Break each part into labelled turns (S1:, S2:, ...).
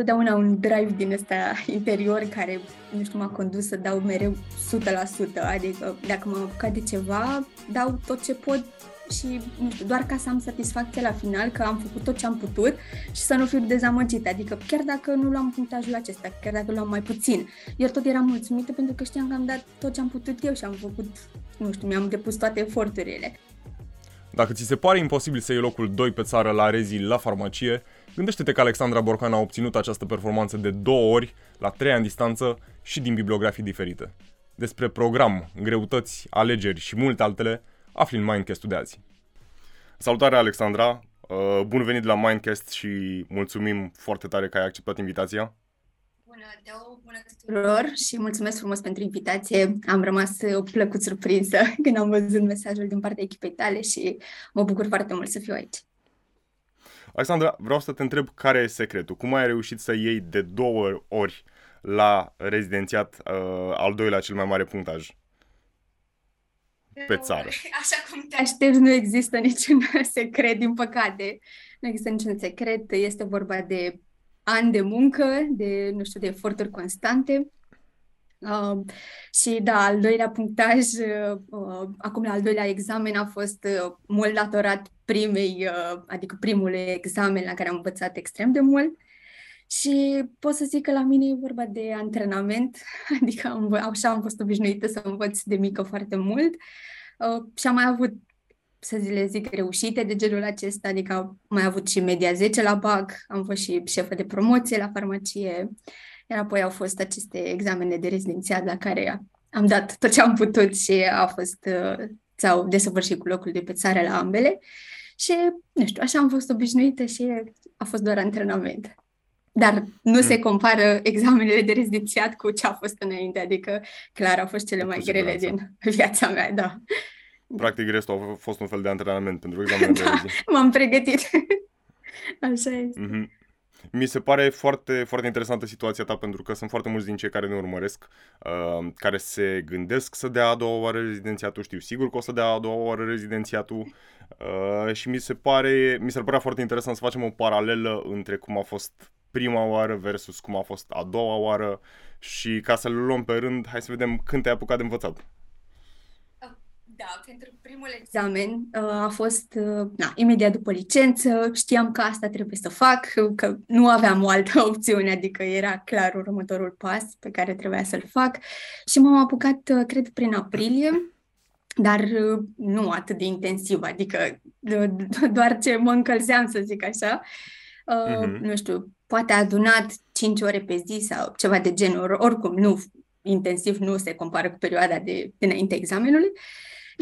S1: totdeauna un drive din ăsta interior care, nu știu, m-a condus să dau mereu 100%, adică dacă m-am apucat de ceva, dau tot ce pot și, nu știu, doar ca să am satisfacție la final că am făcut tot ce am putut și să nu fiu dezamăgită. Adică chiar dacă nu luam punctajul acesta, chiar dacă luam mai puțin, eu tot eram mulțumită pentru că știam că am dat tot ce am putut eu și am făcut, nu știu, mi-am depus toate eforturile.
S2: Dacă ți se pare imposibil să iei locul 2 pe țară la rezi la farmacie, gândește-te că Alexandra Borcan a obținut această performanță de două ori, la trei ani distanță și din bibliografii diferite. Despre program, greutăți, alegeri și multe altele, afli în Mindcast-ul de azi. Salutare, Alexandra! Uh, bun venit la Mindcast și mulțumim foarte tare că ai acceptat invitația.
S1: Bună, Teo, bună tuturor și mulțumesc frumos pentru invitație. Am rămas plăcut surprinsă când am văzut mesajul din partea echipei tale și mă bucur foarte mult să fiu aici.
S2: Alexandra, vreau să te întreb care e secretul. Cum ai reușit să iei de două ori la rezidențiat uh, al doilea cel mai mare punctaj? pe țară.
S1: Așa cum te aștepți, nu există niciun secret, din păcate. Nu există niciun secret. Este vorba de ani de muncă, de, nu știu, de eforturi constante. Uh, și da, al doilea punctaj, uh, acum la al doilea examen a fost uh, mult datorat primei, uh, adică primul examen la care am învățat extrem de mult. Și pot să zic că la mine e vorba de antrenament, adică am, așa am fost obișnuită să învăț de mică foarte mult uh, și am mai avut, să le zic, reușite de genul acesta, adică am mai avut și media 10 la BAC, am fost și șefă de promoție la farmacie, iar apoi au fost aceste examene de rezidențiat la care am dat tot ce am putut și a fost, uh, sau desăvârșit cu locul de pe țară la ambele. Și, nu știu, așa am fost obișnuită și a fost doar antrenament. Dar nu mm. se compară examenele de rezidențiat cu ce a fost înainte, adică clar au fost cele mai grele din viața mea, da.
S2: Practic restul a fost un fel de antrenament pentru examenele da, de rezidențiat.
S1: m-am pregătit. Așa este. Mm-hmm.
S2: Mi se pare foarte, foarte interesantă situația ta pentru că sunt foarte mulți din cei care ne urmăresc, uh, care se gândesc să dea a doua oară rezidențiatul, știu sigur că o să dea a doua oară rezidențiatul uh, și mi se pare, mi se părea foarte interesant să facem o paralelă între cum a fost prima oară versus cum a fost a doua oară. Și ca să le luăm pe rând, hai să vedem când te-ai apucat de învățat.
S1: Da, pentru primul examen uh, a fost uh, na, imediat după licență, știam că asta trebuie să fac, că nu aveam o altă opțiune, adică era clar următorul pas pe care trebuia să-l fac și m-am apucat, uh, cred, prin aprilie, dar nu atât de intensiv, adică doar ce mă încălzeam, să zic așa. Uh, uh-huh. Nu știu, poate adunat 5 ore pe zi sau ceva de genul, oricum nu intensiv nu se compară cu perioada de dinainte examenului.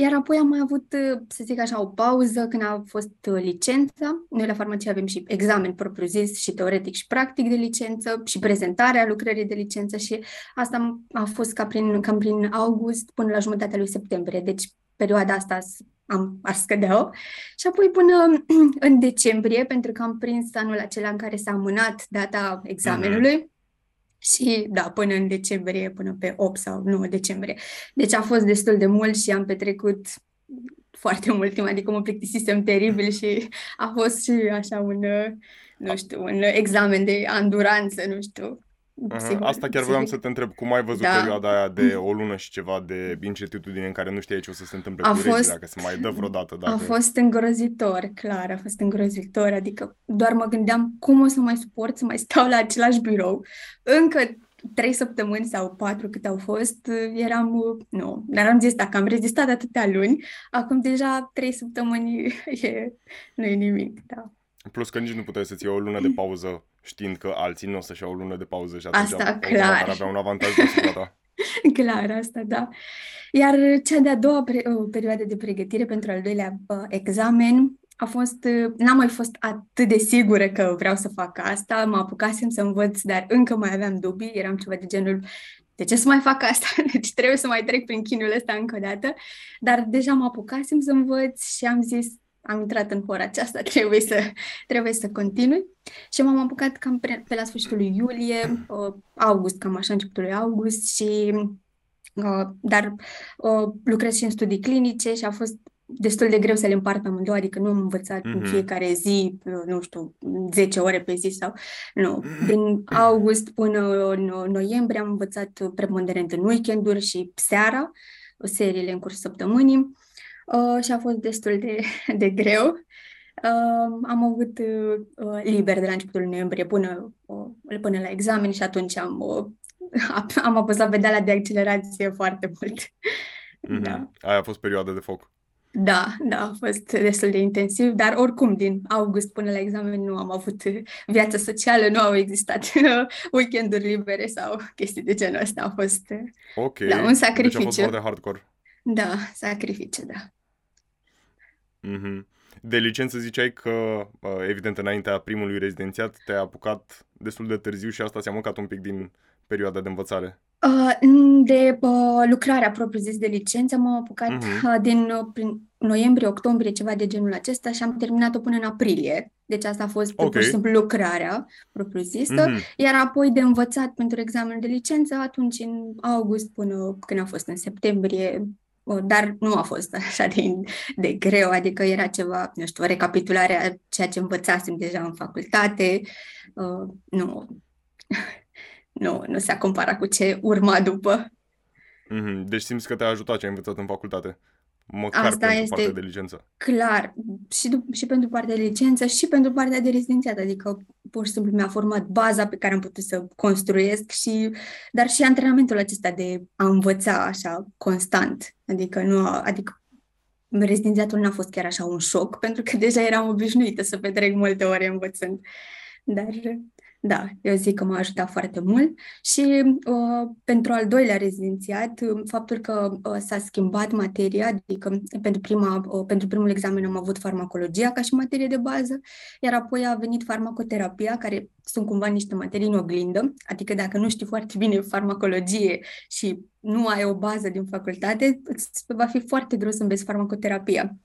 S1: Iar apoi am mai avut, să zic așa, o pauză când a fost licența. Noi la farmacie avem și examen propriu-zis și teoretic și practic de licență și prezentarea lucrării de licență și asta a fost ca prin, cam prin august până la jumătatea lui septembrie. Deci perioada asta am, aș scădea Și apoi până în decembrie, pentru că am prins anul acela în care s-a amânat data examenului, mm-hmm. Și da, până în decembrie, până pe 8 sau 9 decembrie. Deci a fost destul de mult și am petrecut foarte mult timp, adică mă plictisisem teribil și a fost și așa un, nu știu, un examen de anduranță, nu știu,
S2: Uh-huh. Asta chiar vreau să te întreb, cum ai văzut da. perioada aia de o lună și ceva de incertitudine în care nu știai ce o să se întâmple a cu fost, dacă se mai dă vreodată? Dacă...
S1: A fost îngrozitor, clar, a fost îngrozitor, adică doar mă gândeam cum o să mai suport să mai stau la același birou. Încă trei săptămâni sau patru cât au fost, eram, nu, dar am zis, dacă am rezistat atâtea luni, acum deja trei săptămăni e, nu e nimic, da.
S2: Plus că nici nu puteai să-ți iei o lună de pauză știind că alții nu o să-și iau o lună de pauză și
S1: atunci asta, clar.
S2: ar avea un avantaj de ta.
S1: clar, asta da. Iar cea de-a doua pre- perioadă de pregătire pentru al doilea uh, examen a fost, uh, n-am mai fost atât de sigură că vreau să fac asta, mă apucasem să învăț, dar încă mai aveam dubii, eram ceva de genul, de ce să mai fac asta? Deci trebuie să mai trec prin chinul ăsta încă o dată, dar deja mă apucasem să învăț și am zis, am intrat în ora aceasta, trebuie să, trebuie să continui. Și m-am apucat cam pe, pe la sfârșitul lui iulie, uh, august, cam așa, începutul lui august și uh, dar uh, lucrez și în studii clinice și a fost destul de greu să le împart pe amândouă, adică nu am învățat mm-hmm. în
S2: Mhm.
S1: fiecare zi, nu știu, 10 ore pe zi sau... Nu, din august până în noiembrie am învățat preponderent în weekenduri și seara, seriile în cursul săptămânii uh, și a fost destul de, de greu. Uh, am avut uh, liber de la începutul noiembrie până, uh, până la examen și atunci am, uh, am apăsat pedala de accelerație foarte mult.
S2: Mhm.
S1: Da.
S2: Aia a fost perioada de foc.
S1: Da, da, a fost destul de intensiv, dar oricum din august până la examen nu am avut viață socială, nu au existat weekenduri libere sau chestii de genul ăsta. A fost,
S2: Ok.
S1: Da, un
S2: Deci a
S1: sacrificiu.
S2: fost foarte hardcore.
S1: da, sacrificiu, da.
S2: Mhm. De licență ziceai că, uh, evident, înaintea primului rezidențiat te-ai apucat destul de târziu și asta ți-a mâncat un pic din perioada de învățare.
S1: Uh, De uh, lucrarea propriu-zis de licență m-am apucat
S2: Mhm.
S1: uh, din uh, prin noiembrie, octombrie, ceva de genul acesta și am terminat-o până în aprilie. Deci asta a fost
S2: Ok.
S1: pur și simplu lucrarea propriu-zisă.
S2: Mhm.
S1: Iar apoi de învățat pentru examenul de licență, atunci în august până când a fost în septembrie, uh, dar nu a fost așa de, de greu, adică era ceva, nu știu, recapitularea ceea ce învățasem deja în facultate. Uh, Nu, nu, nu se compara cu ce urma după.
S2: Mhm. Deci simți că te-a ajutat ce ai învățat în facultate. Măcar
S1: Asta
S2: pentru
S1: este-
S2: partea de licență.
S1: Clar, și, dup- și pentru partea de licență și pentru partea de rezidențiat, adică pur și simplu mi-a format baza pe care am putut să construiesc și, dar și antrenamentul acesta de a învăța așa constant, adică nu, a- adică rezidențiatul n-a fost chiar așa un șoc, pentru că deja eram obișnuită să petrec multe ore învățând, dar da, eu zic că m-a ajutat foarte mult și uh, pentru al doilea rezidențiat, uh, faptul că uh, s-a schimbat materia, adică pentru, prima, uh, pentru primul examen am avut farmacologia ca și materie de bază, iar apoi a venit farmacoterapia, care sunt cumva niște materii în oglindă, adică dacă nu știi foarte bine farmacologie și nu ai o bază din facultate, îți va fi foarte greu să înveți farmacoterapia.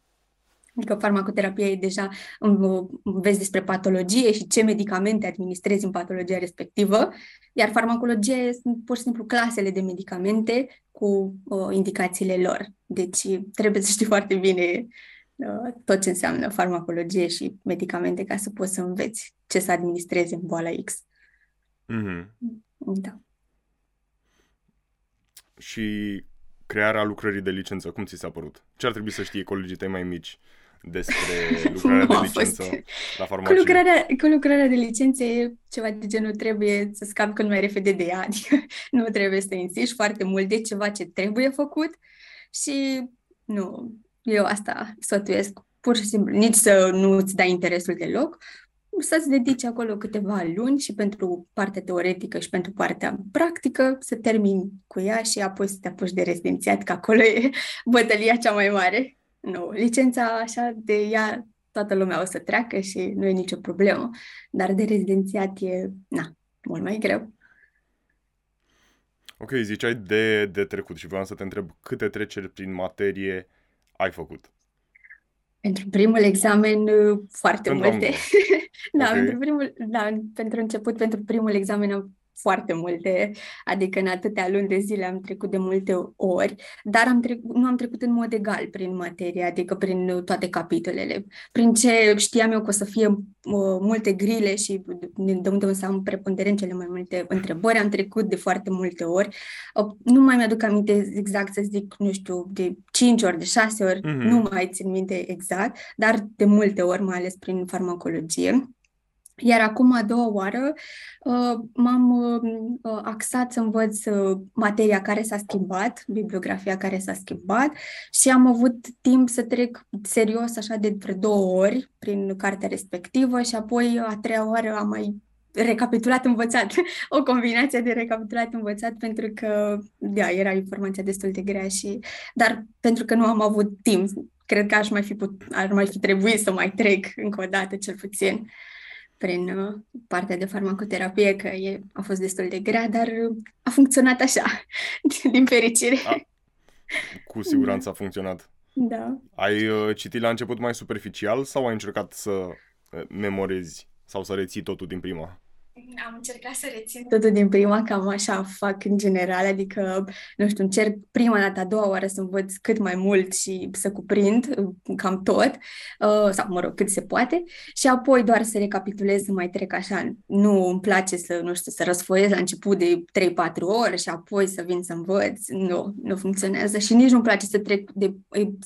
S1: Adică farmacoterapia e deja, um, înveți despre patologie și ce medicamente administrezi în patologia respectivă, iar farmacologia sunt pur și simplu clasele de medicamente cu uh, indicațiile lor. Deci trebuie să știi foarte bine uh, tot ce înseamnă farmacologie și medicamente ca să poți să înveți ce să administrezi în boala X.
S2: Mhm.
S1: Da.
S2: Și crearea lucrării de licență, cum ți s-a părut? Ce ar trebui să știe colegii tăi mai mici despre lucrarea de
S1: Nu a
S2: licență
S1: fost.
S2: la
S1: Cu
S2: farmacie?
S1: lucrarea, cu lucrarea de licență e ceva de genul trebuie să scapi cât mai repede de ea, adică nu trebuie să insiști foarte mult de ceva ce trebuie făcut și nu, eu asta sfătuiesc pur și simplu, nici să nu îți dai interesul deloc, să-ți dedici acolo câteva luni și pentru partea teoretică și pentru partea practică, să termini cu ea și apoi să te apuci de rezidențiat, că acolo e bătălia cea mai mare. Nu, licența așa de ea toată lumea o să treacă și nu e nicio problemă, dar de rezidențiat e, na, mult mai greu.
S2: Ok, ziceai de, de trecut și vreau să te întreb câte treceri prin materie ai făcut?
S1: Pentru primul examen, uh, foarte
S2: Pentru
S1: multe.
S2: amândouă.
S1: Da,
S2: Ok.
S1: pentru primul, da, pentru început, pentru primul examen am foarte multe, adică în atâtea luni de zile am trecut de multe ori, dar am trecut, nu am trecut în mod egal prin materie, adică prin uh, toate capitolele. Prin ce știam eu că o să fie uh, multe grile și de unde o să am preponderent cele mai multe întrebări, am trecut de foarte multe ori. Uh, nu mai mi-aduc aminte exact să zic, nu știu, de 5 ori, de 6 ori,
S2: Mhm.
S1: nu mai țin minte exact, dar de multe ori, mai ales prin farmacologie. Iar acum, a doua oară, uh, m-am uh, uh, axat să învăț uh, materia care s-a schimbat, bibliografia care s-a schimbat și am avut timp să trec serios așa de vreo două ori prin cartea respectivă și apoi a treia oară am mai recapitulat învățat, o combinație de recapitulat învățat pentru că, da, era informația destul de grea și, dar pentru că nu am avut timp, cred că aș mai fi put, ar mai fi trebuit să mai trec încă o dată, cel puțin prin uh, partea de farmacoterapie, că e, a fost destul de grea, dar uh, a funcționat așa, din fericire.
S2: A- Cu siguranță a funcționat.
S1: Da.
S2: Ai uh, citit la început mai superficial sau ai încercat să uh, memorezi sau să reții totul din prima?
S1: Am încercat să rețin totul din prima, cam așa fac în general, adică, nu știu, încerc prima dată, a doua oară să învăț cât mai mult și să cuprind uh, cam tot, uh, sau, mă rog, cât se poate, și apoi doar să recapitulez, să mai trec așa. Nu îmi place să, nu știu, să răsfoiez la început de 3-4 ore și apoi să vin să învăț. Nu, nu funcționează și nici nu-mi place să trec de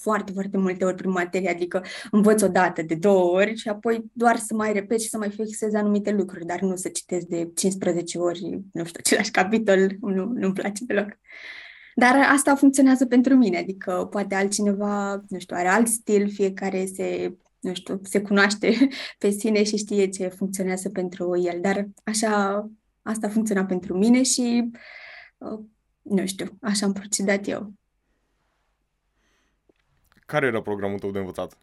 S1: foarte, foarte multe ori prin materie, adică învăț o dată de două ori și apoi doar să mai repet și să mai fixez anumite lucruri, dar nu să citesc de 15 ori, nu știu, același capitol, nu, nu-mi place deloc. Dar asta funcționează pentru mine, adică poate altcineva, nu știu, are alt stil, fiecare se, nu știu, se cunoaște pe sine și știe ce funcționează pentru el, dar așa, asta funcționa pentru mine și, uh, nu știu, așa am procedat eu.
S2: Care era programul tău de învățat?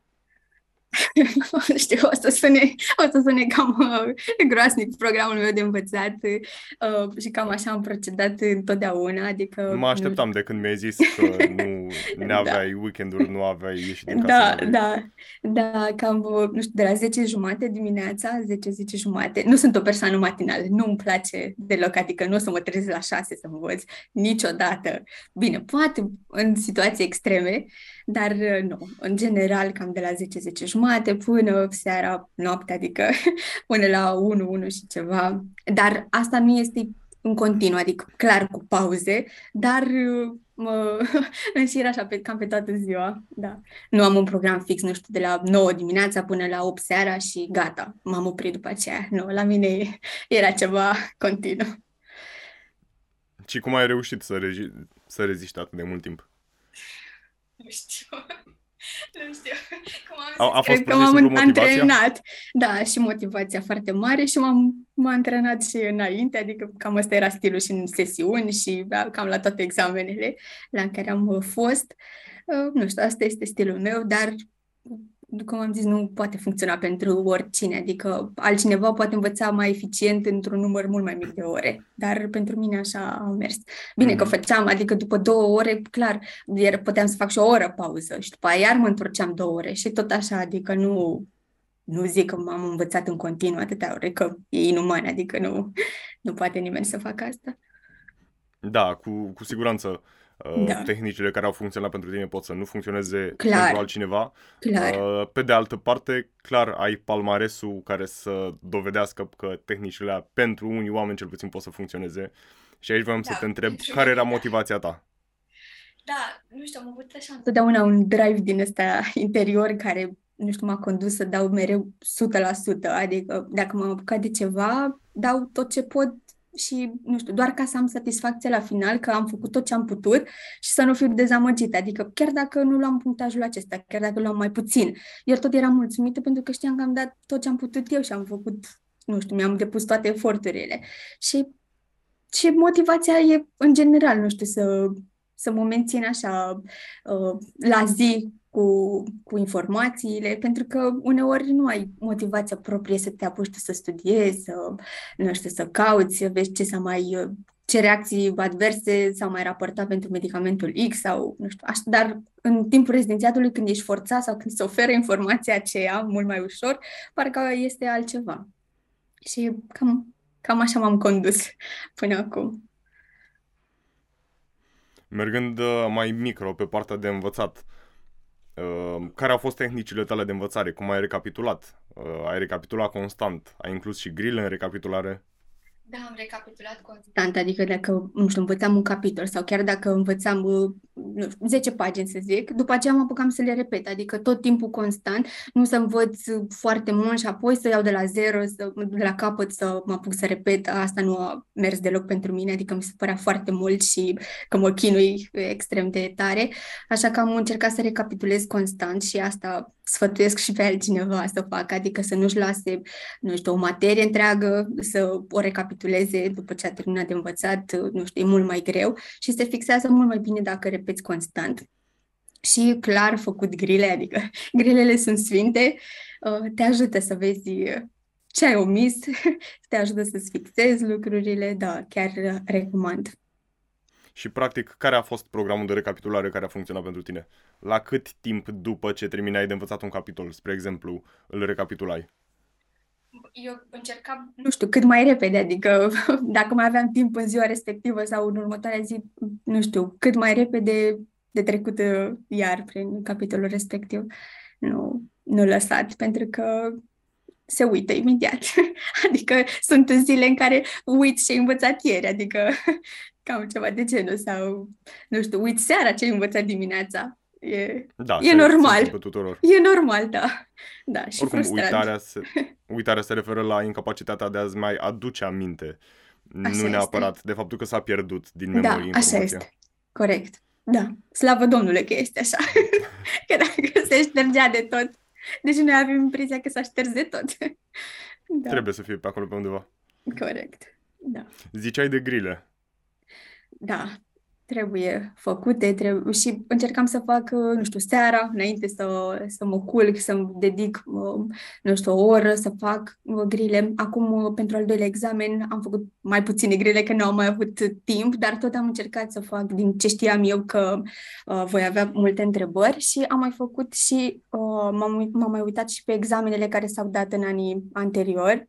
S1: Nu știu, o să sune, o să sune cam uh, groasnic programul meu de învățat uh, și cam așa am procedat întotdeauna, adică...
S2: Mă așteptam nu... de când mi-ai zis că nu ne da. aveai da. weekenduri, nu aveai ieșit din
S1: casă. Da, da, da, cam, uh, nu știu, de la 10 jumate dimineața, 10-10 jumate. Nu sunt o persoană matinală, nu îmi place deloc, adică nu o să mă trezesc la 6 să învăț niciodată. Bine, poate în situații extreme, dar uh, nu, în general cam de la 10-10 jumate până seara, noapte, adică până la 1-1 și ceva. Dar asta nu este în continuu, adică clar cu pauze, dar uh, mă înșir așa pe, cam pe toată ziua, da. Nu am un program fix, nu știu, de la 9 dimineața până la 8 seara și gata, m-am oprit după aceea. Nu, la mine era ceva continuu.
S2: Și cum ai reușit să, rezi- să reziști atât de mult timp?
S1: Nu știu. Nu știu. Cum am zis, a,
S2: a fost
S1: cred că m-am antrenat. Da, și motivația foarte mare și m-am, m-am antrenat și înainte, adică cam asta era stilul și în sesiuni și da, cam la toate examenele la care am fost. Uh, nu știu, asta este stilul meu, dar cum am zis, nu poate funcționa pentru oricine, adică altcineva poate învăța mai eficient într-un număr mult mai mic de ore, dar pentru mine așa a mers. Bine mm-hmm. că mhm. făceam, adică după două ore, clar, iar puteam să fac și o oră pauză și după aia iar mă întorceam două ore și tot așa, adică nu, nu zic că m-am învățat în continuu atâtea ore, că e inuman, adică nu, nu poate nimeni să facă asta.
S2: Da, cu, cu siguranță Uh, da. tehnicile care au funcționat pentru tine pot să nu funcționeze clar. pentru altcineva.
S1: Clar.
S2: Uh, pe de altă parte, clar ai palmaresul care să dovedească că tehnicile pentru unii oameni cel puțin pot să funcționeze. Și aici vreau da, să te întreb care era motivația ta?
S1: Da, nu știu, am avut așa întotdeauna un drive din ăsta interior care, nu știu, m-a condus să dau mereu 100%, adică dacă m-am apucat de ceva, dau tot ce pot și, nu știu, doar ca să am satisfacție la final că am făcut tot ce am putut și să nu fiu dezamăgită. Adică chiar dacă nu luam punctajul acesta, chiar dacă luam mai puțin, eu tot eram mulțumită pentru că știam că am dat tot ce am putut eu și am făcut, nu știu, mi-am depus toate eforturile. Și, și motivația e, în general, nu știu, să, să mă mențin așa uh, la zi cu, cu informațiile, pentru că uneori nu ai motivația proprie să te apuci să studiezi, să, nu știu, să cauți, să vezi ce s-a mai ce reacții adverse s-au mai raportat pentru medicamentul X sau nu știu, așa, dar în timpul rezidențiatului când ești forțat sau când se oferă informația aceea mult mai ușor, parcă este altceva. Și cam, cam așa m-am condus până acum.
S2: Mergând uh, mai micro pe partea de învățat, Uh, care au fost tehnicile tale de învățare? Cum ai recapitulat? Uh, ai recapitulat constant? Ai inclus și grile în recapitulare?
S1: Da, am recapitulat constant, adică dacă, nu știu, învățam un capitol sau chiar dacă învățam nu știu, 10 pagini, să zic, după aceea mă apucam să le repet, adică tot timpul constant, nu să învăț foarte mult și apoi să iau de la zero, să, de la capăt să mă apuc să repet, asta nu a mers deloc pentru mine, adică mi se părea foarte mult și că mă chinui extrem de tare, așa că am încercat să recapitulez constant și asta sfătuiesc și pe altcineva să facă, adică să nu-și lase, nu știu, o materie întreagă, să o recapituleze după ce a terminat de învățat, nu știu, e mult mai greu și se fixează mult mai bine dacă repeți constant. Și clar făcut grile, adică grilele sunt sfinte, uh, te ajută să vezi ce ai omis, te ajută să-ți fixezi lucrurile, da, chiar recomand.
S2: Și, practic, care a fost programul de recapitulare care a funcționat pentru tine? La cât timp după ce terminai de învățat un capitol, spre exemplu, îl recapitulai?
S1: eu încercam, nu știu, cât mai repede, adică dacă mai aveam timp în ziua respectivă sau în următoarea zi, nu știu, cât mai repede de trecut uh, iar prin capitolul respectiv. Nu, nu lăsat, pentru că se uită imediat. adică sunt zile în care uit ce ai învățat ieri, adică cam ceva de genul sau, nu știu, uit seara ce ai învățat dimineața. E,
S2: da,
S1: e normal.
S2: tuturor.
S1: E normal, da. da și
S2: Oricum, uitarea se, uitarea se referă la incapacitatea de a-ți mai aduce aminte. Așa nu neapărat este. de faptul că s-a pierdut din memorie da, informația.
S1: așa este. Corect. Da. Slavă Domnului că este așa. că dacă se ștergea de tot. Deci noi avem impresia că s-a șters de tot.
S2: da. Trebuie să fie pe acolo pe undeva.
S1: Corect. Da.
S2: Ziceai de grile.
S1: Da trebuie făcute trebuie, și încercam să fac, nu știu, seara, înainte să, să mă culc, să-mi dedic, nu știu, o oră să fac grile. Acum, pentru al doilea examen, am făcut mai puține grile, că nu am mai avut timp, dar tot am încercat să fac din ce știam eu că uh, voi avea multe întrebări și am mai făcut și, uh, m-am, m-am mai uitat și pe examenele care s-au dat în anii anteriori.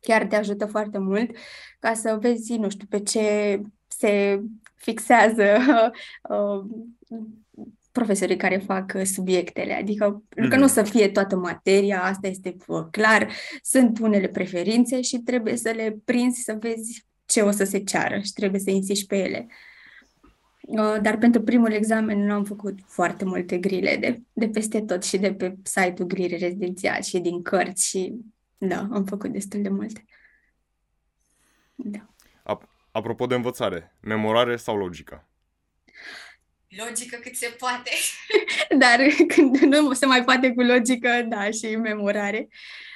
S1: Chiar te ajută foarte mult ca să vezi, nu știu, pe ce se fixează uh, profesorii care fac subiectele, adică mm-hmm. că nu mhm. să fie toată materia, asta este uh, clar, sunt unele preferințe și trebuie să le prinzi să vezi ce o să se ceară și trebuie să insiști pe ele. Uh, dar pentru primul examen nu am făcut foarte multe grile de, de peste tot și de pe site-ul Grire Rezidențial și din cărți și da, am făcut destul de multe. Da.
S2: Apropo de învățare, memorare sau logică?
S1: Logică cât se poate. Dar când nu se mai poate cu logică, da, și memorare.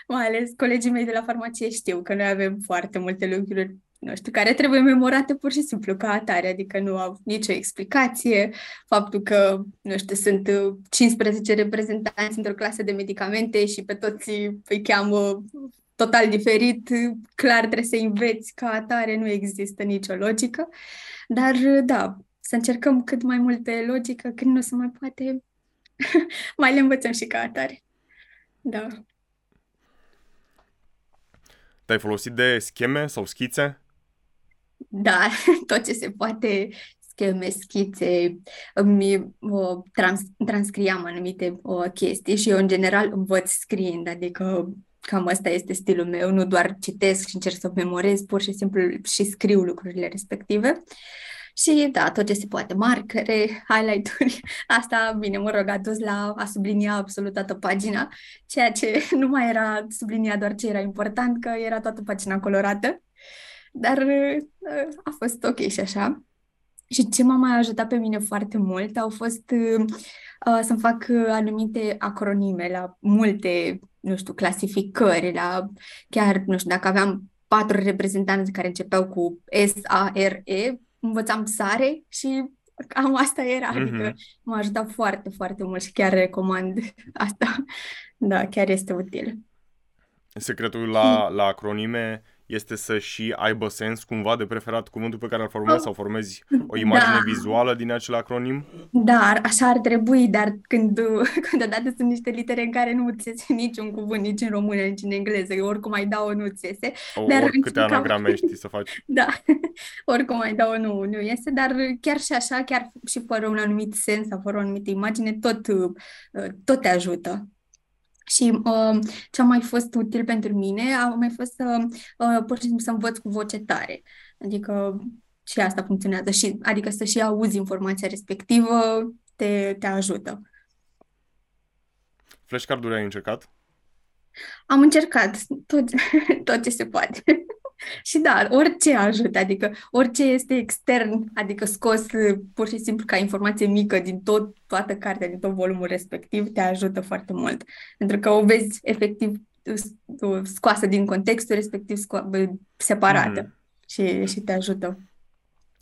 S1: Mai ales colegii mei de la farmacie știu că noi avem foarte multe lucruri nu știu, care trebuie memorate pur și simplu ca atare, adică nu au nicio explicație. Faptul că, nu știu, sunt 15 reprezentanți într-o clasă de medicamente și pe toți îi cheamă total diferit, clar trebuie să înveți ca atare, nu există nicio logică, dar da, să încercăm cât mai multe logică, când nu se mai poate, mai le învățăm și ca atare. Da.
S2: Te-ai folosit de scheme sau schițe?
S1: Da, tot ce se poate, scheme, schițe, îmi o, trans, transcriam anumite o, chestii și eu în general învăț scriind, adică Cam asta este stilul meu, nu doar citesc și încerc să memorez, pur și simplu și scriu lucrurile respective. Și da, tot ce se poate, marcare, highlight-uri, asta, bine, mă rog, a dus la a sublinia absolut toată pagina, ceea ce nu mai era sublinia doar ce era important, că era toată pagina colorată, dar uh, a fost ok și așa. Și ce m-a mai ajutat pe mine foarte mult au fost uh, uh, să-mi fac uh, anumite acronime la multe, nu știu, clasificări, la chiar, nu știu, dacă aveam patru reprezentanți care începeau cu S-A-R-E, învățam sare și cam asta era, mm-hmm. adică m-a ajutat foarte, foarte mult și chiar recomand asta. Da, chiar este util.
S2: Secretul la, la acronime este să și aibă sens cumva de preferat cuvântul pe care îl formezi sau formezi o imagine da. vizuală din acel acronim?
S1: Da, așa ar trebui, dar când, când odată sunt niște litere în care nu ți iese niciun cuvânt, nici în română, nici în engleză, oricum mai dau nu ți iese.
S2: O, dar oricâte anagrame știi să faci.
S1: Da, oricum mai dau nu, nu iese, dar chiar și așa, chiar și fără un anumit sens sau fără o anumită imagine, tot, tot te ajută. Și uh, ce a mai fost util pentru mine a mai fost să, uh, pur și simplu să învăț cu voce tare. Adică și asta funcționează, și, adică să și auzi informația respectivă te, te ajută.
S2: Flashcard-uri ai încercat?
S1: Am încercat tot, tot ce se poate. Și da, orice ajută, adică orice este extern, adică scos pur și simplu ca informație mică din tot, toată cartea, din tot volumul respectiv, te ajută foarte mult. Pentru că o vezi efectiv scoasă din contextul respectiv sco- separată mm. și, și te ajută.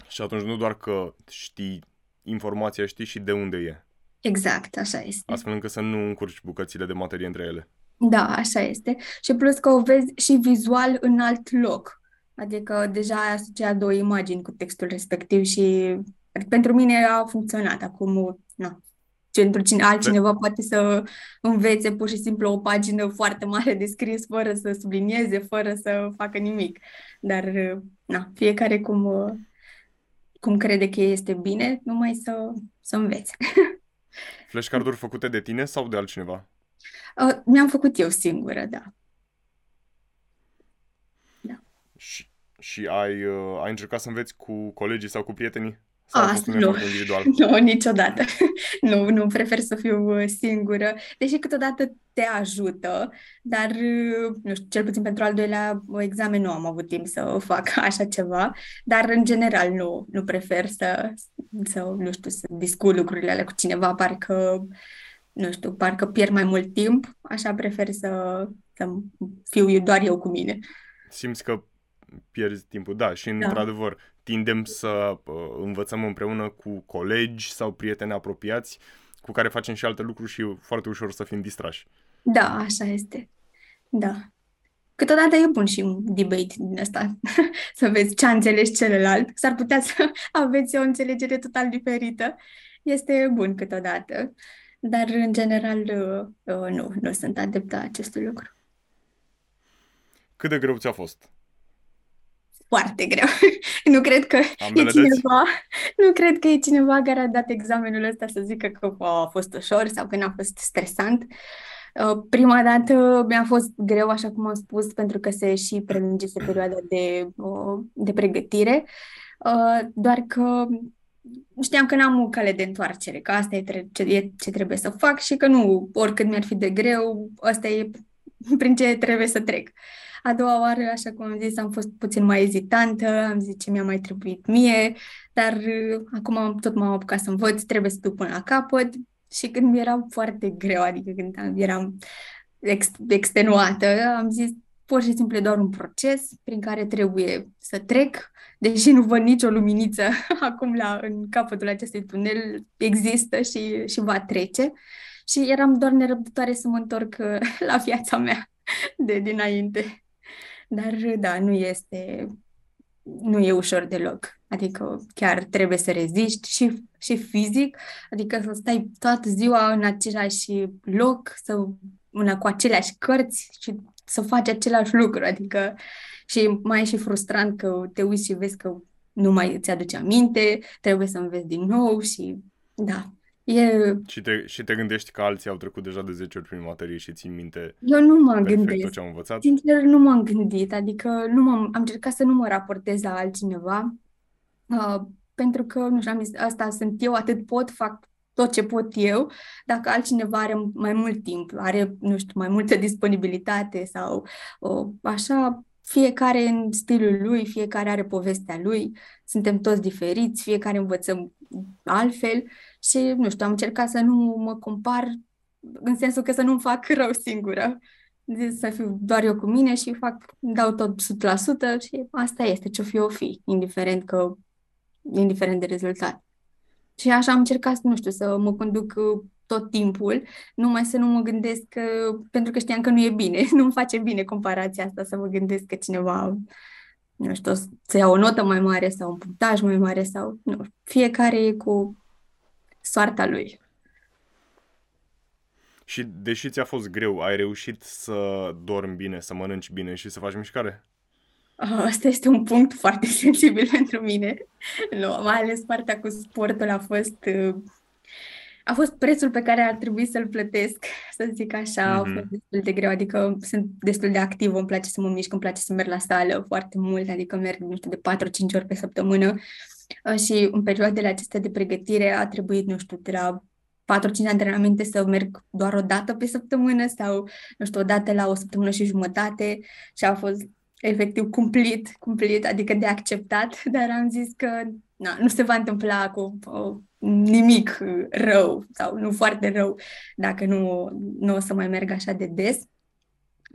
S2: Și atunci nu doar că știi informația, știi și de unde e.
S1: Exact, așa este.
S2: Astfel încât să nu încurci bucățile de materie între ele.
S1: Da, așa este. Și plus că o vezi și vizual în alt loc. Adică deja ai asociat două imagini cu textul respectiv și pentru mine a funcționat. Acum, nu. pentru cine altcineva poate să învețe pur și simplu o pagină foarte mare de scris fără să sublinieze, fără să facă nimic. Dar, na, fiecare cum, cum crede că este bine, numai să, să învețe.
S2: Flashcard-uri făcute de tine sau de altcineva?
S1: Uh, mi-am făcut eu singură, da.
S2: Da. Și, și ai, uh, ai încercat să înveți cu colegii sau cu prietenii? Sau
S1: Asta nu. Individual? Nu, niciodată. nu, nu prefer să fiu uh, singură, deși câteodată te ajută, dar, uh, nu știu, cel puțin pentru al doilea examen nu am avut timp să fac așa ceva, dar în general nu, nu prefer să, să, nu știu, să discut lucrurile alea cu cineva, parcă, nu știu, parcă pierd mai mult timp, așa prefer să, să fiu eu, doar eu cu mine.
S2: Simți că pierzi timpul, da, și da. într-adevăr tindem să uh, învățăm împreună cu colegi sau prieteni apropiați cu care facem și alte lucruri și e foarte ușor să fim distrași.
S1: Da, așa este. Da. Câteodată e bun și un debate din asta, să vezi ce a înțeles celălalt. S-ar putea să aveți o înțelegere total diferită. Este bun câteodată, dar în general uh, uh, nu, nu sunt adeptă acestui lucru.
S2: Cât de greu ți-a fost?
S1: foarte greu. nu cred că Ambele e cineva, nu cred că e cineva care a dat examenul ăsta să zică că a fost ușor sau că n-a fost stresant. Uh, prima dată mi-a fost greu, așa cum am spus, pentru că se și prelungise perioada de, uh, de pregătire, uh, doar că știam că n-am o cale de întoarcere, că asta e ce, ce trebuie să fac și că nu, oricât mi-ar fi de greu, asta e prin ce trebuie să trec. A doua oară, așa cum am zis, am fost puțin mai ezitantă, am zis ce mi-a mai trebuit mie, dar uh, acum tot m-am apucat să învăț, trebuie să duc până la capăt și când mi era foarte greu, adică când eram ex- extenuată, am zis pur și simplu doar un proces prin care trebuie să trec, deși nu văd nicio luminiță acum la, în capătul acestui tunel, există și, și va trece. Și eram doar nerăbdătoare să mă întorc uh, la viața mea de dinainte. Dar, da, nu este, nu e ușor deloc. Adică chiar trebuie să reziști și, și fizic, adică să stai toată ziua în același loc, să una cu aceleași cărți și să faci același lucru. Adică și mai e și frustrant că te uiți și vezi că nu mai îți aduce aminte, trebuie să înveți din nou și da, E...
S2: Și, te, și te gândești că alții au trecut deja de 10 ori prin materie și țin minte
S1: Eu nu m-am gândit.
S2: tot ce am învățat?
S1: Sincer, nu m-am gândit. Adică nu m-am, am încercat să nu mă raportez la altcineva. Uh, pentru că, nu știu, am zis, asta sunt eu, atât pot, fac tot ce pot eu. Dacă altcineva are mai mult timp, are, nu știu, mai multă disponibilitate sau uh, așa, fiecare în stilul lui, fiecare are povestea lui, suntem toți diferiți, fiecare învățăm altfel și, nu știu, am încercat să nu mă compar în sensul că să nu-mi fac rău singură. Zis să fiu doar eu cu mine și fac, dau tot 100% și asta este ce-o fi o fi, indiferent că, indiferent de rezultat. Și așa am încercat, nu știu, să mă conduc tot timpul, numai să nu mă gândesc că, pentru că știam că nu e bine, nu-mi face bine comparația asta să mă gândesc că cineva, nu știu, să ia o notă mai mare sau un punctaj mai mare sau, nu, fiecare e cu soarta lui.
S2: Și deși ți-a fost greu, ai reușit să dormi bine, să mănânci bine și să faci mișcare?
S1: Asta este un punct foarte sensibil pentru mine. Nu, mai ales partea cu sportul a fost uh, a fost prețul pe care ar trebui să-l plătesc, să zic așa, mm-hmm. a fost destul de greu, adică sunt destul de activă, îmi place să mă mișc, îmi place să merg la sală foarte mult, adică merg, nu știu, de 4-5 ori pe săptămână uh, și în perioadele acestea de pregătire a trebuit, nu știu, de la 4-5 antrenamente să merg doar o dată pe săptămână sau, nu știu, o dată la o săptămână și jumătate și a fost efectiv cumplit, cumplit, adică de acceptat, dar am zis că na, nu se va întâmpla cu uh, nimic rău sau nu foarte rău dacă nu, nu o să mai merg așa de des.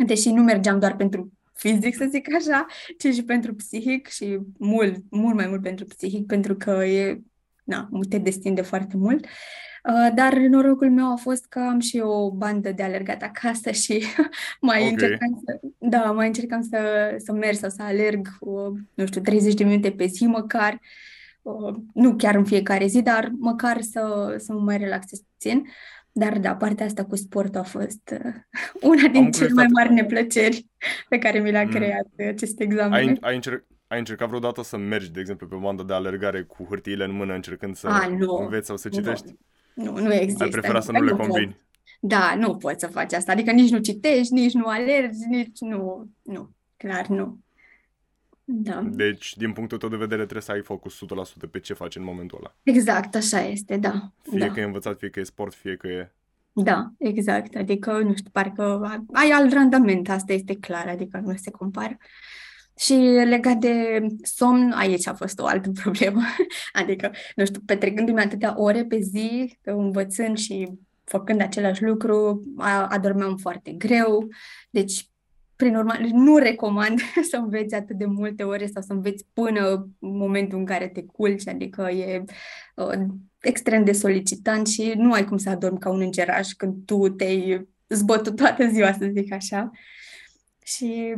S1: Deși nu mergeam doar pentru fizic, să zic așa, ci și pentru psihic și mult, mult mai mult pentru psihic, pentru că e, na, te destinde foarte mult. Uh, dar norocul meu a fost că am și o bandă de alergat acasă și mai okay. încercam să, da, mai încercam să, să merg sau să alerg, uh, nu știu, 30 de minute pe zi măcar uh, nu chiar în fiecare zi, dar măcar să, să mă mai relaxez puțin. Dar da, partea asta cu sportul a fost uh, una din cele mai mari neplăceri pe care mi le-a mm. creat acest examen.
S2: Ai, ai, încerc, ai încercat vreodată să mergi, de exemplu, pe o bandă de alergare cu hârtiile în mână, încercând să
S1: A, nu.
S2: înveți sau să citești?
S1: Nu, nu există.
S2: Ai preferat să nu le combini?
S1: Da, nu poți să faci asta. Adică nici nu citești, nici nu alergi, nici nu... Nu, clar nu. Da.
S2: Deci, din punctul tău de vedere, trebuie să ai focus 100% pe ce faci în momentul ăla.
S1: Exact, așa este, da.
S2: Fie
S1: da.
S2: că e învățat, fie că e sport, fie că e...
S1: Da, exact. Adică, nu știu, parcă ai alt randament, asta este clar, adică nu se compară. Și legat de somn, aici a fost o altă problemă. Adică, nu știu, petrecându-mi atâtea ore pe zi, învățând și făcând același lucru, adormeam foarte greu. Deci, prin urmare, nu recomand să înveți atât de multe ore sau să înveți până în momentul în care te culci, adică e uh, extrem de solicitant și nu ai cum să adormi ca un îngeraș când tu te-ai zbătut toată ziua, să zic așa. Și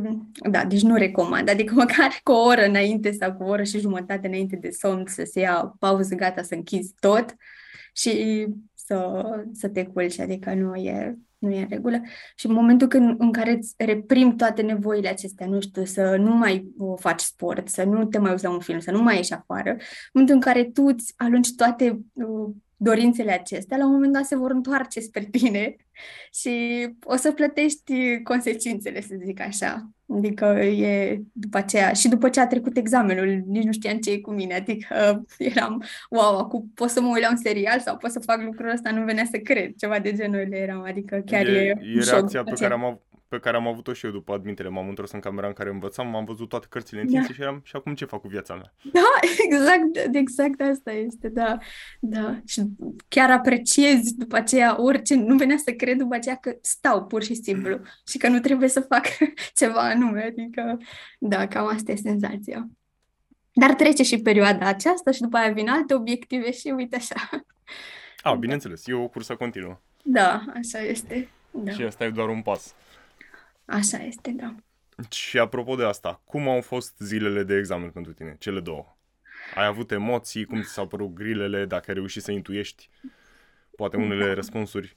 S1: da, deci nu recomand. Adică măcar cu o oră înainte sau cu o oră și jumătate înainte de somn să se ia pauză, gata, să închizi tot și să, să te culci. Adică nu e, nu e în regulă. Și în momentul când, în care îți reprimi toate nevoile acestea, nu știu, să nu mai faci sport, să nu te mai uiți la un film, să nu mai ieși afară, în momentul în care tu îți alungi toate uh, dorințele acestea, la un moment dat se vor întoarce spre tine și o să plătești consecințele, să zic așa. Adică e după aceea, și după ce a trecut examenul, nici nu știam ce e cu mine, adică eram, wow, acum pot să mă uit la un serial sau pot să fac lucrul ăsta, nu venea să cred, ceva de genul eram, adică chiar e,
S2: e, e reacția pe care am, pe care am avut-o și eu după admitere. M-am întors în camera în care învățam, am văzut toate cărțile întinse da. și eram, și acum ce fac cu viața mea?
S1: Da, exact, exact asta este, da. da. Și chiar apreciez după aceea orice, nu venea să cred după aceea că stau pur și simplu și că nu trebuie să fac ceva anume, adică, da, cam asta e senzația. Dar trece și perioada aceasta și după aia vin alte obiective și uite așa.
S2: A, bineînțeles, e o cursă continuă.
S1: Da, așa este. Da.
S2: Și asta e doar un pas.
S1: Așa este, da.
S2: Și apropo de asta, cum au fost zilele de examen pentru tine, cele două? Ai avut emoții, cum ți s-au părut grilele, dacă ai reușit să intuiești poate unele da. răspunsuri?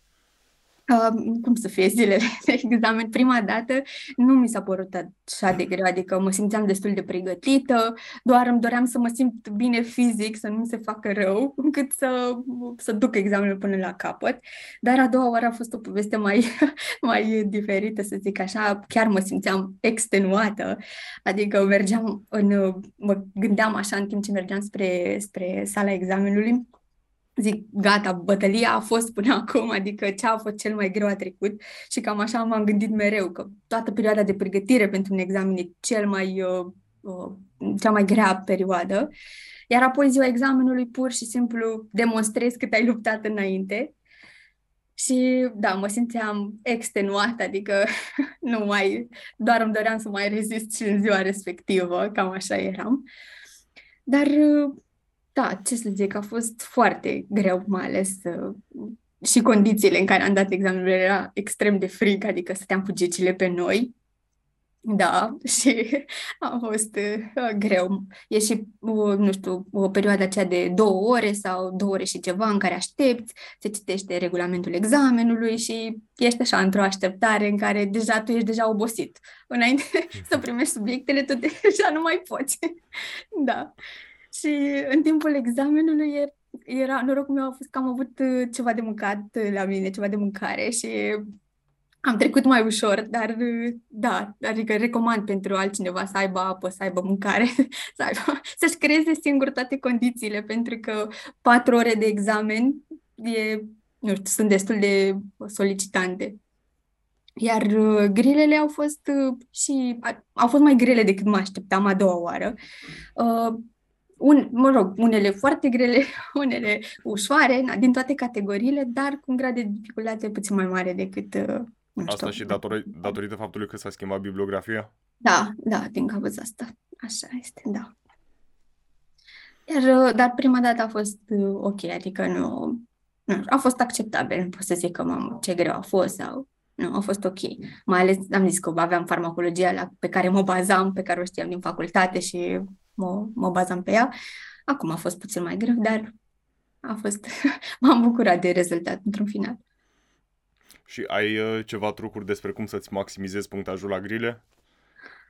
S1: Uh, cum să fie zilele de examen. Prima dată nu mi s-a părut așa de greu, adică mă simțeam destul de pregătită, doar îmi doream să mă simt bine fizic, să nu mi se facă rău, încât să, să duc examenul până la capăt. Dar a doua oară a fost o poveste mai, mai diferită, să zic așa, chiar mă simțeam extenuată, adică mergeam în, mă gândeam așa în timp ce mergeam spre, spre sala examenului, zic, gata, bătălia a fost până acum, adică ce a fost cel mai greu a trecut și cam așa m-am gândit mereu, că toată perioada de pregătire pentru un examen e cel mai, uh, uh, cea mai grea perioadă, iar apoi ziua examenului pur și simplu demonstrezi cât ai luptat înainte și da, mă simțeam extenuată, adică nu mai, doar îmi doream să mai rezist și în ziua respectivă, cam așa eram. Dar uh, da, ce să zic, a fost foarte greu, mai ales uh, și condițiile în care am dat examenul era extrem de frig, adică stăteam cu gecile pe noi. Da, și a fost uh, greu. E și, uh, nu știu, o perioadă aceea de două ore sau două ore și ceva în care aștepți, se citește regulamentul examenului și ești așa într-o așteptare în care deja tu ești deja obosit. Înainte să primești subiectele, tu deja nu mai poți. da. Și în timpul examenului era, norocul meu a fost că am avut uh, ceva de mâncat uh, la mine, ceva de mâncare și am trecut mai ușor, dar uh, da, adică recomand pentru altcineva să aibă apă, să aibă mâncare, să aibă, să-și creeze singur toate condițiile, pentru că patru ore de examen e, nu știu, sunt destul de solicitante. Iar grilele au fost și au fost mai grele decât mă așteptam a doua oară. Uh, un, mă rog, unele foarte grele, unele ușoare, na, din toate categoriile, dar cu un grad de dificultate puțin mai mare decât uh,
S2: nu Asta și dator- datorită faptului că s-a schimbat bibliografia?
S1: Da, da, din cauza asta. Așa este, da. Iar, uh, dar prima dată a fost uh, ok, adică nu, nu, a fost acceptabil, nu pot să zic că mamă, ce greu a fost sau nu, a fost ok. Mai ales am zis că aveam farmacologia la, pe care mă bazam, pe care o știam din facultate și mă, mă bazam pe ea. Acum a fost puțin mai greu, dar a fost, m-am bucurat de rezultat într-un final.
S2: Și ai uh, ceva trucuri despre cum să-ți maximizezi punctajul la grile?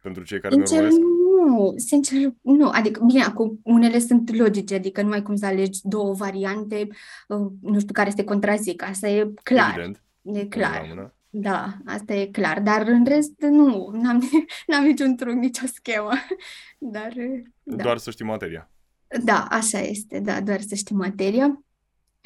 S2: Pentru cei care
S1: Sincer,
S2: ne urmăresc?
S1: nu, sincer, nu. Adică, bine, acum unele sunt logice, adică nu ai cum să alegi două variante, uh, nu știu, care se contrazic. Asta e clar,
S2: Evident.
S1: e
S2: Mână la
S1: clar.
S2: mână.
S1: Da, asta e clar. Dar în rest, nu, n-am, n-am niciun truc, nicio schemă. Dar, da.
S2: Doar să știi materia.
S1: Da, așa este, da, doar să știi materia.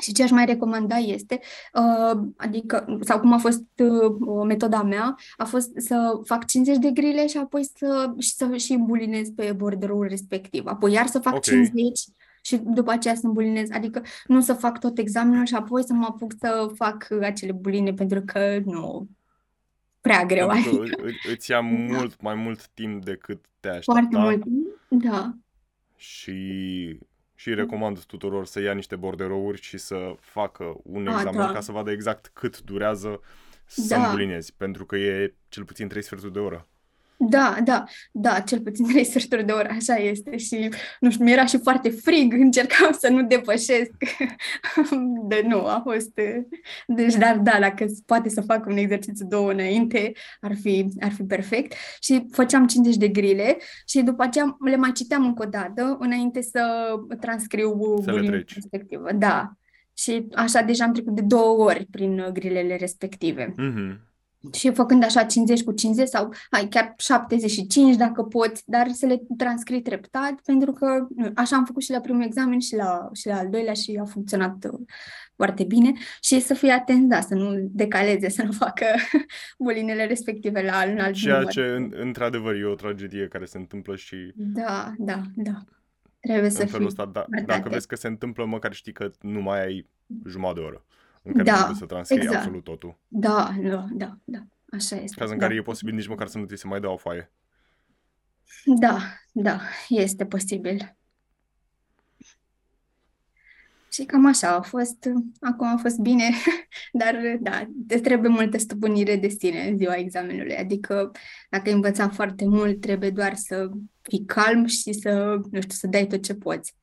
S1: Și ce aș mai recomanda este, uh, adică, sau cum a fost uh, metoda mea, a fost să fac 50 de grile și apoi să, și să și îmbulinez pe borderul respectiv. Apoi iar să fac
S2: Ok.
S1: 50 și după aceea să îmbulinez. Adică nu să fac tot examenul și apoi să mă apuc să fac acele buline pentru că nu, prea greu.
S2: Pentru că
S1: Adică,
S2: î- î- îți ia
S1: da,
S2: mult mai mult timp decât te-ai
S1: foarte
S2: aștepta
S1: mult. Da,
S2: și și recomand tuturor să ia niște borderouri și să facă un
S1: a,
S2: examen
S1: da,
S2: ca să vadă exact cât durează să
S1: da.
S2: îmbulinezi, pentru că e cel puțin 3 sferturi de oră.
S1: Da, da, da, cel puțin trei sferturi de oră, așa este și, nu știu, mi-era și foarte frig, încercam să nu depășesc, de nu, a fost, deci, dar da, dacă se poate să fac un exercițiu două înainte, ar fi, ar fi perfect și făceam 50 de grile și după aceea le mai citeam încă o dată înainte să transcriu
S2: Să le
S1: bulimia
S2: treci.
S1: respectivă, da, și așa deja am trecut de două ori prin uh, grilele respective.
S2: Mhm.
S1: Și făcând așa 50 cu 50 sau hai, chiar 75 dacă poți, dar să le transcrii treptat, pentru că nu, așa am făcut și la primul examen și la, și la al doilea și a funcționat uh, foarte bine și să fie atent, da, să nu decaleze, să nu facă bulinele respective la un alt
S2: Ceea
S1: număr.
S2: ce, în- într-adevăr, e o tragedie care se întâmplă și
S1: Da, da, da. Trebuie să
S2: în felul
S1: fii
S2: ăsta, da,
S1: foarte
S2: dacă
S1: atent.
S2: vezi că se întâmplă, măcar știi că nu mai ai jumătate de oră în care
S1: Da,
S2: trebuie să transcrii
S1: exact.
S2: absolut totul.
S1: Da, da, da, da. Așa este.
S2: Caz în
S1: Da.
S2: care e posibil nici măcar să nu ți se mai dea o foaie.
S1: Da, da, este posibil. Și cam așa a fost, acum a fost bine, dar da, îți trebuie multă stăpânire de sine în ziua examenului. Adică dacă ai învățat foarte mult, trebuie doar să fii calm și să, nu știu, să dai tot ce poți.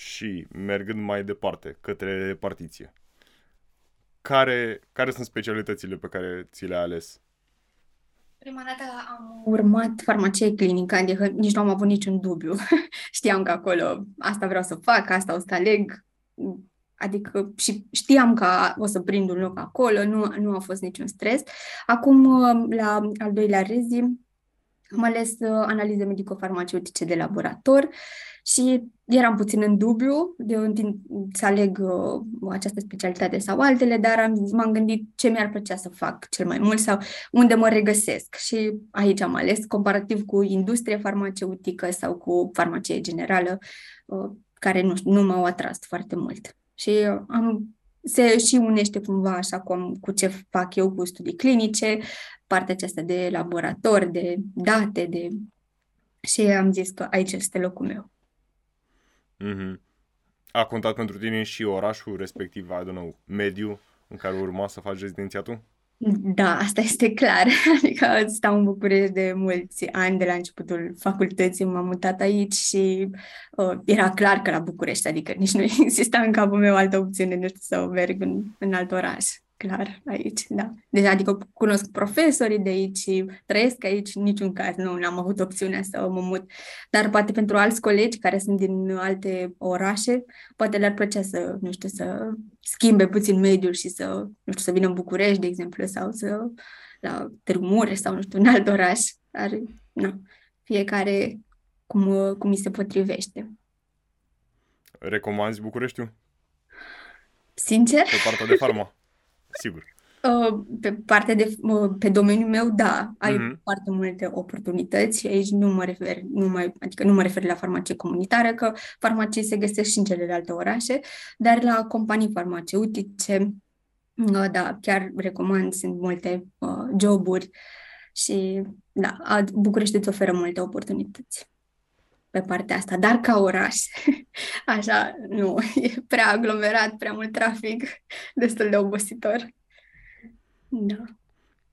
S2: Și mergând mai departe, către repartiție, care, care sunt specialitățile pe care ți le-ai ales?
S1: Prima dată am urmat farmacie clinică, adică nici nu am avut niciun dubiu. Știam că acolo asta vreau să fac, asta o să aleg. Adică și știam că o să prind un loc acolo, nu, nu a fost niciun stres. Acum, la al doilea rezi, am ales uh, analize medico-farmaceutice de laborator și eram puțin în dubiu de în timp să aleg uh, această specialitate sau altele, dar am, zis- m-am gândit ce mi-ar plăcea să fac cel mai mult sau unde mă regăsesc. Și aici am ales, comparativ cu industria farmaceutică sau cu farmacie generală, uh, care nu, știu, nu m-au atras foarte mult. Și uh, am, se și unește cumva așa cum, cu ce fac eu cu studii clinice, partea aceasta de laborator, de date, de... Și am zis că aici este locul meu.
S2: Mhm. A contat pentru tine și orașul respectiv, I don't know, mediu în care urma să faci rezidențiatul?
S1: Da, asta este clar. Adică stau în București de mulți ani, de la începutul facultății m-am mutat aici și uh, era clar că la București, adică nici nu exista în capul meu altă opțiune, nu știu, să merg în, în alt oraș. Clar, aici, da. Deci, adică cunosc profesorii de aici și trăiesc aici, în niciun caz nu am avut opțiunea să mă mut. Dar poate pentru alți colegi care sunt din alte orașe, poate le-ar plăcea să, nu știu, să schimbe puțin mediul și să, nu știu, să vină în București, de exemplu, sau să la Târgu Mureș sau, nu știu, în alt oraș. Dar, nu, fiecare cum, cum îi se potrivește.
S2: Recomanzi Bucureștiul?
S1: Sincer,
S2: Pe partea de farma? Sigur.
S1: uh, pe partea de, uh, pe domeniul meu, da, ai
S2: Mhm.
S1: foarte multe oportunități și aici nu mă refer, nu mai, adică nu mă refer la farmacie comunitară, că farmacii se găsesc și în celelalte orașe, dar la companii farmaceutice, uh, da, chiar recomand, sunt multe uh, joburi și, da, a- București îți oferă multe oportunități pe partea asta, dar ca oraș, așa, nu, e prea aglomerat, prea mult trafic, destul de obositor. Da.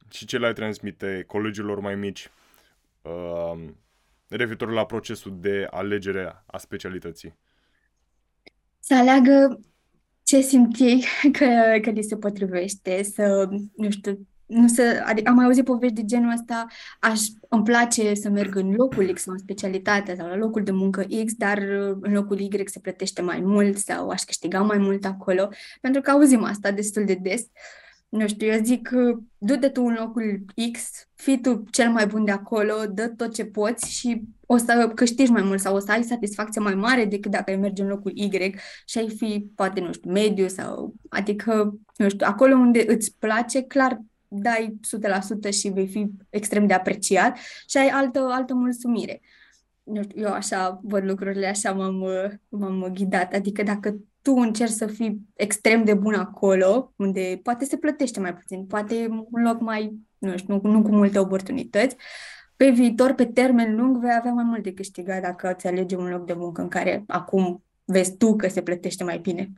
S2: Și ce le-ai transmite colegilor mai mici? Um, referitor la procesul de alegere a specialității?
S1: Să aleagă ce simt ei că, că li se potrivește, să, nu știu, nu să, adică am mai auzit povești de genul ăsta, aș, îmi place să merg în locul X sau în specialitate sau la locul de muncă X, dar în locul Y se plătește mai mult sau aș câștiga mai mult acolo, pentru că auzim asta destul de des. Nu știu, eu zic, du-te tu în locul X, fii tu cel mai bun de acolo, dă tot ce poți și o să câștigi mai mult sau o să ai satisfacție mai mare decât dacă ai merge în locul Y și ai fi, poate, nu știu, mediu sau, adică, nu știu, acolo unde îți place, clar dai 100% și vei fi extrem de apreciat și ai altă, altă mulțumire. Nu știu, eu așa văd lucrurile, așa m-am, m-am ghidat. Adică dacă tu încerci să fii extrem de bun acolo, unde poate se plătește mai puțin, poate un loc mai, nu știu, nu, nu cu multe oportunități, pe viitor, pe termen lung, vei avea mai mult de câștigat dacă îți alege un loc de muncă în care acum vezi tu că se plătește mai bine.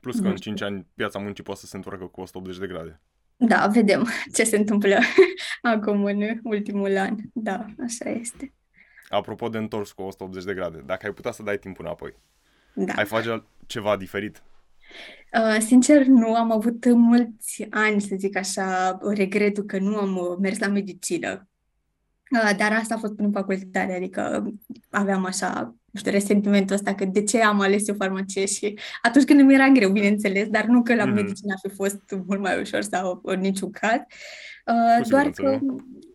S2: Plus că în 5 ani piața muncii poate să se întoarcă cu 180 de grade.
S1: Da, vedem ce se întâmplă acum în ultimul an. Da, așa este.
S2: Apropo de întors cu 180 de grade, dacă ai putea să dai timpul înapoi,
S1: Da.
S2: ai face ceva diferit?
S1: Uh, sincer, nu am avut mulți ani, să zic așa, regretul că nu am uh, mers la medicină. Uh, dar asta a fost prin facultate, adică aveam așa, nu știu, resentimentul ăsta că de ce am ales eu farmacie și atunci când îmi era greu, bineînțeles, dar nu că la
S2: Mhm.
S1: medicină a fi fost mult mai ușor sau în niciun caz, uh,
S2: Cu
S1: doar
S2: siguranță
S1: că,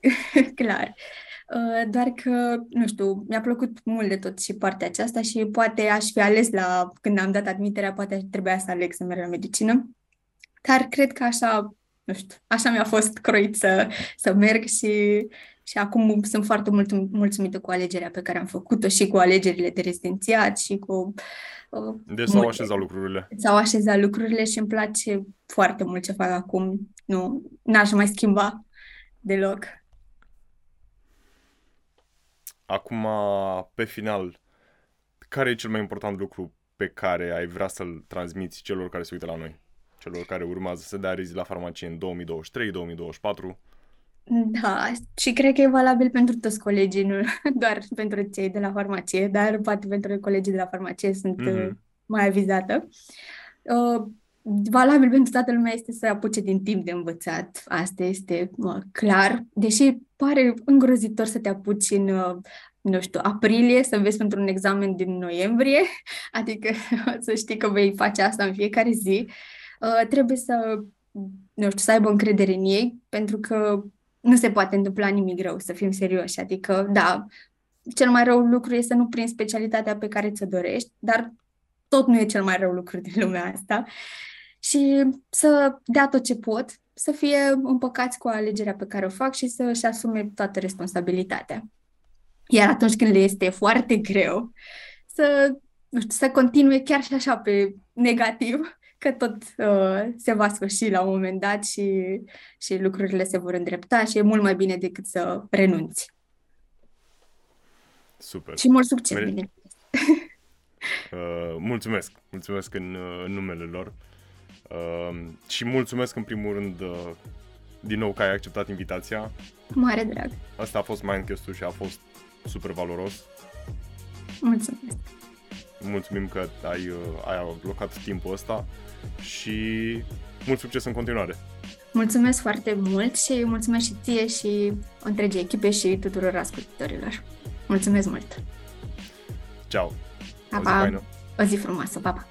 S1: clar, uh, doar că, nu știu, mi-a plăcut mult de tot și partea aceasta și poate aș fi ales la, când am dat admiterea, poate trebuia să aleg să merg la medicină, dar cred că așa, nu știu, așa mi-a fost croit să, să merg și, și acum sunt foarte mult mulțumită cu alegerea pe care am făcut-o și cu alegerile de rezidențiat și cu uh,
S2: Deci s-au
S1: multe.
S2: așezat lucrurile.
S1: S-au așezat lucrurile și îmi place foarte mult ce fac acum. Nu, n-aș mai schimba deloc.
S2: Acum, pe final, care e cel mai important lucru pe care ai vrea să-l transmiți celor care se uită la noi? Celor care urmează să dea rezi la farmacie în 2023, 2024?
S1: Da, și cred că e valabil pentru toți colegii, nu doar pentru cei de la farmacie, dar poate pentru colegii de la farmacie sunt uh,
S2: Mhm.
S1: mai avizată. Uh, valabil pentru toată lumea este să apuce din timp de învățat. Asta este mă, clar. Deși pare îngrozitor să te apuci în, uh, nu știu, aprilie, să înveți pentru un examen din noiembrie, adică să știi că vei face asta în fiecare zi. Uh, trebuie să, nu știu, să aibă încredere în ei, pentru că nu se poate întâmpla nimic rău, să fim serioși. Adică, da, cel mai rău lucru este să nu prinzi specialitatea pe care ți-o dorești, dar tot nu e cel mai rău lucru din lumea asta. Și să dea tot ce pot, să fie împăcați cu alegerea pe care o fac și să își asume toată responsabilitatea. Iar atunci când le este foarte greu, să, nu știu, să continue chiar și așa pe negativ, că tot uh, se va sfârși la un moment dat și, și lucrurile se vor îndrepta și e mult mai bine decât să renunți.
S2: Super.
S1: Și mult succes,
S2: Mere-
S1: bine.
S2: Uh, mulțumesc, mulțumesc în, uh, în numele lor uh, și mulțumesc în primul rând uh, din nou că ai acceptat invitația.
S1: Mare drag.
S2: Asta a fost Mindcast-ul și a fost super valoros.
S1: Mulțumesc.
S2: Mulțumim că ai, uh, ai alocat timpul ăsta și mult succes în continuare.
S1: Mulțumesc foarte mult și mulțumesc și ție și întregii echipe și tuturor ascultătorilor. Mulțumesc mult!
S2: Ceau!
S1: Pa,
S2: O zi
S1: pa!
S2: faină!
S1: O zi frumoasă! Pa, pa!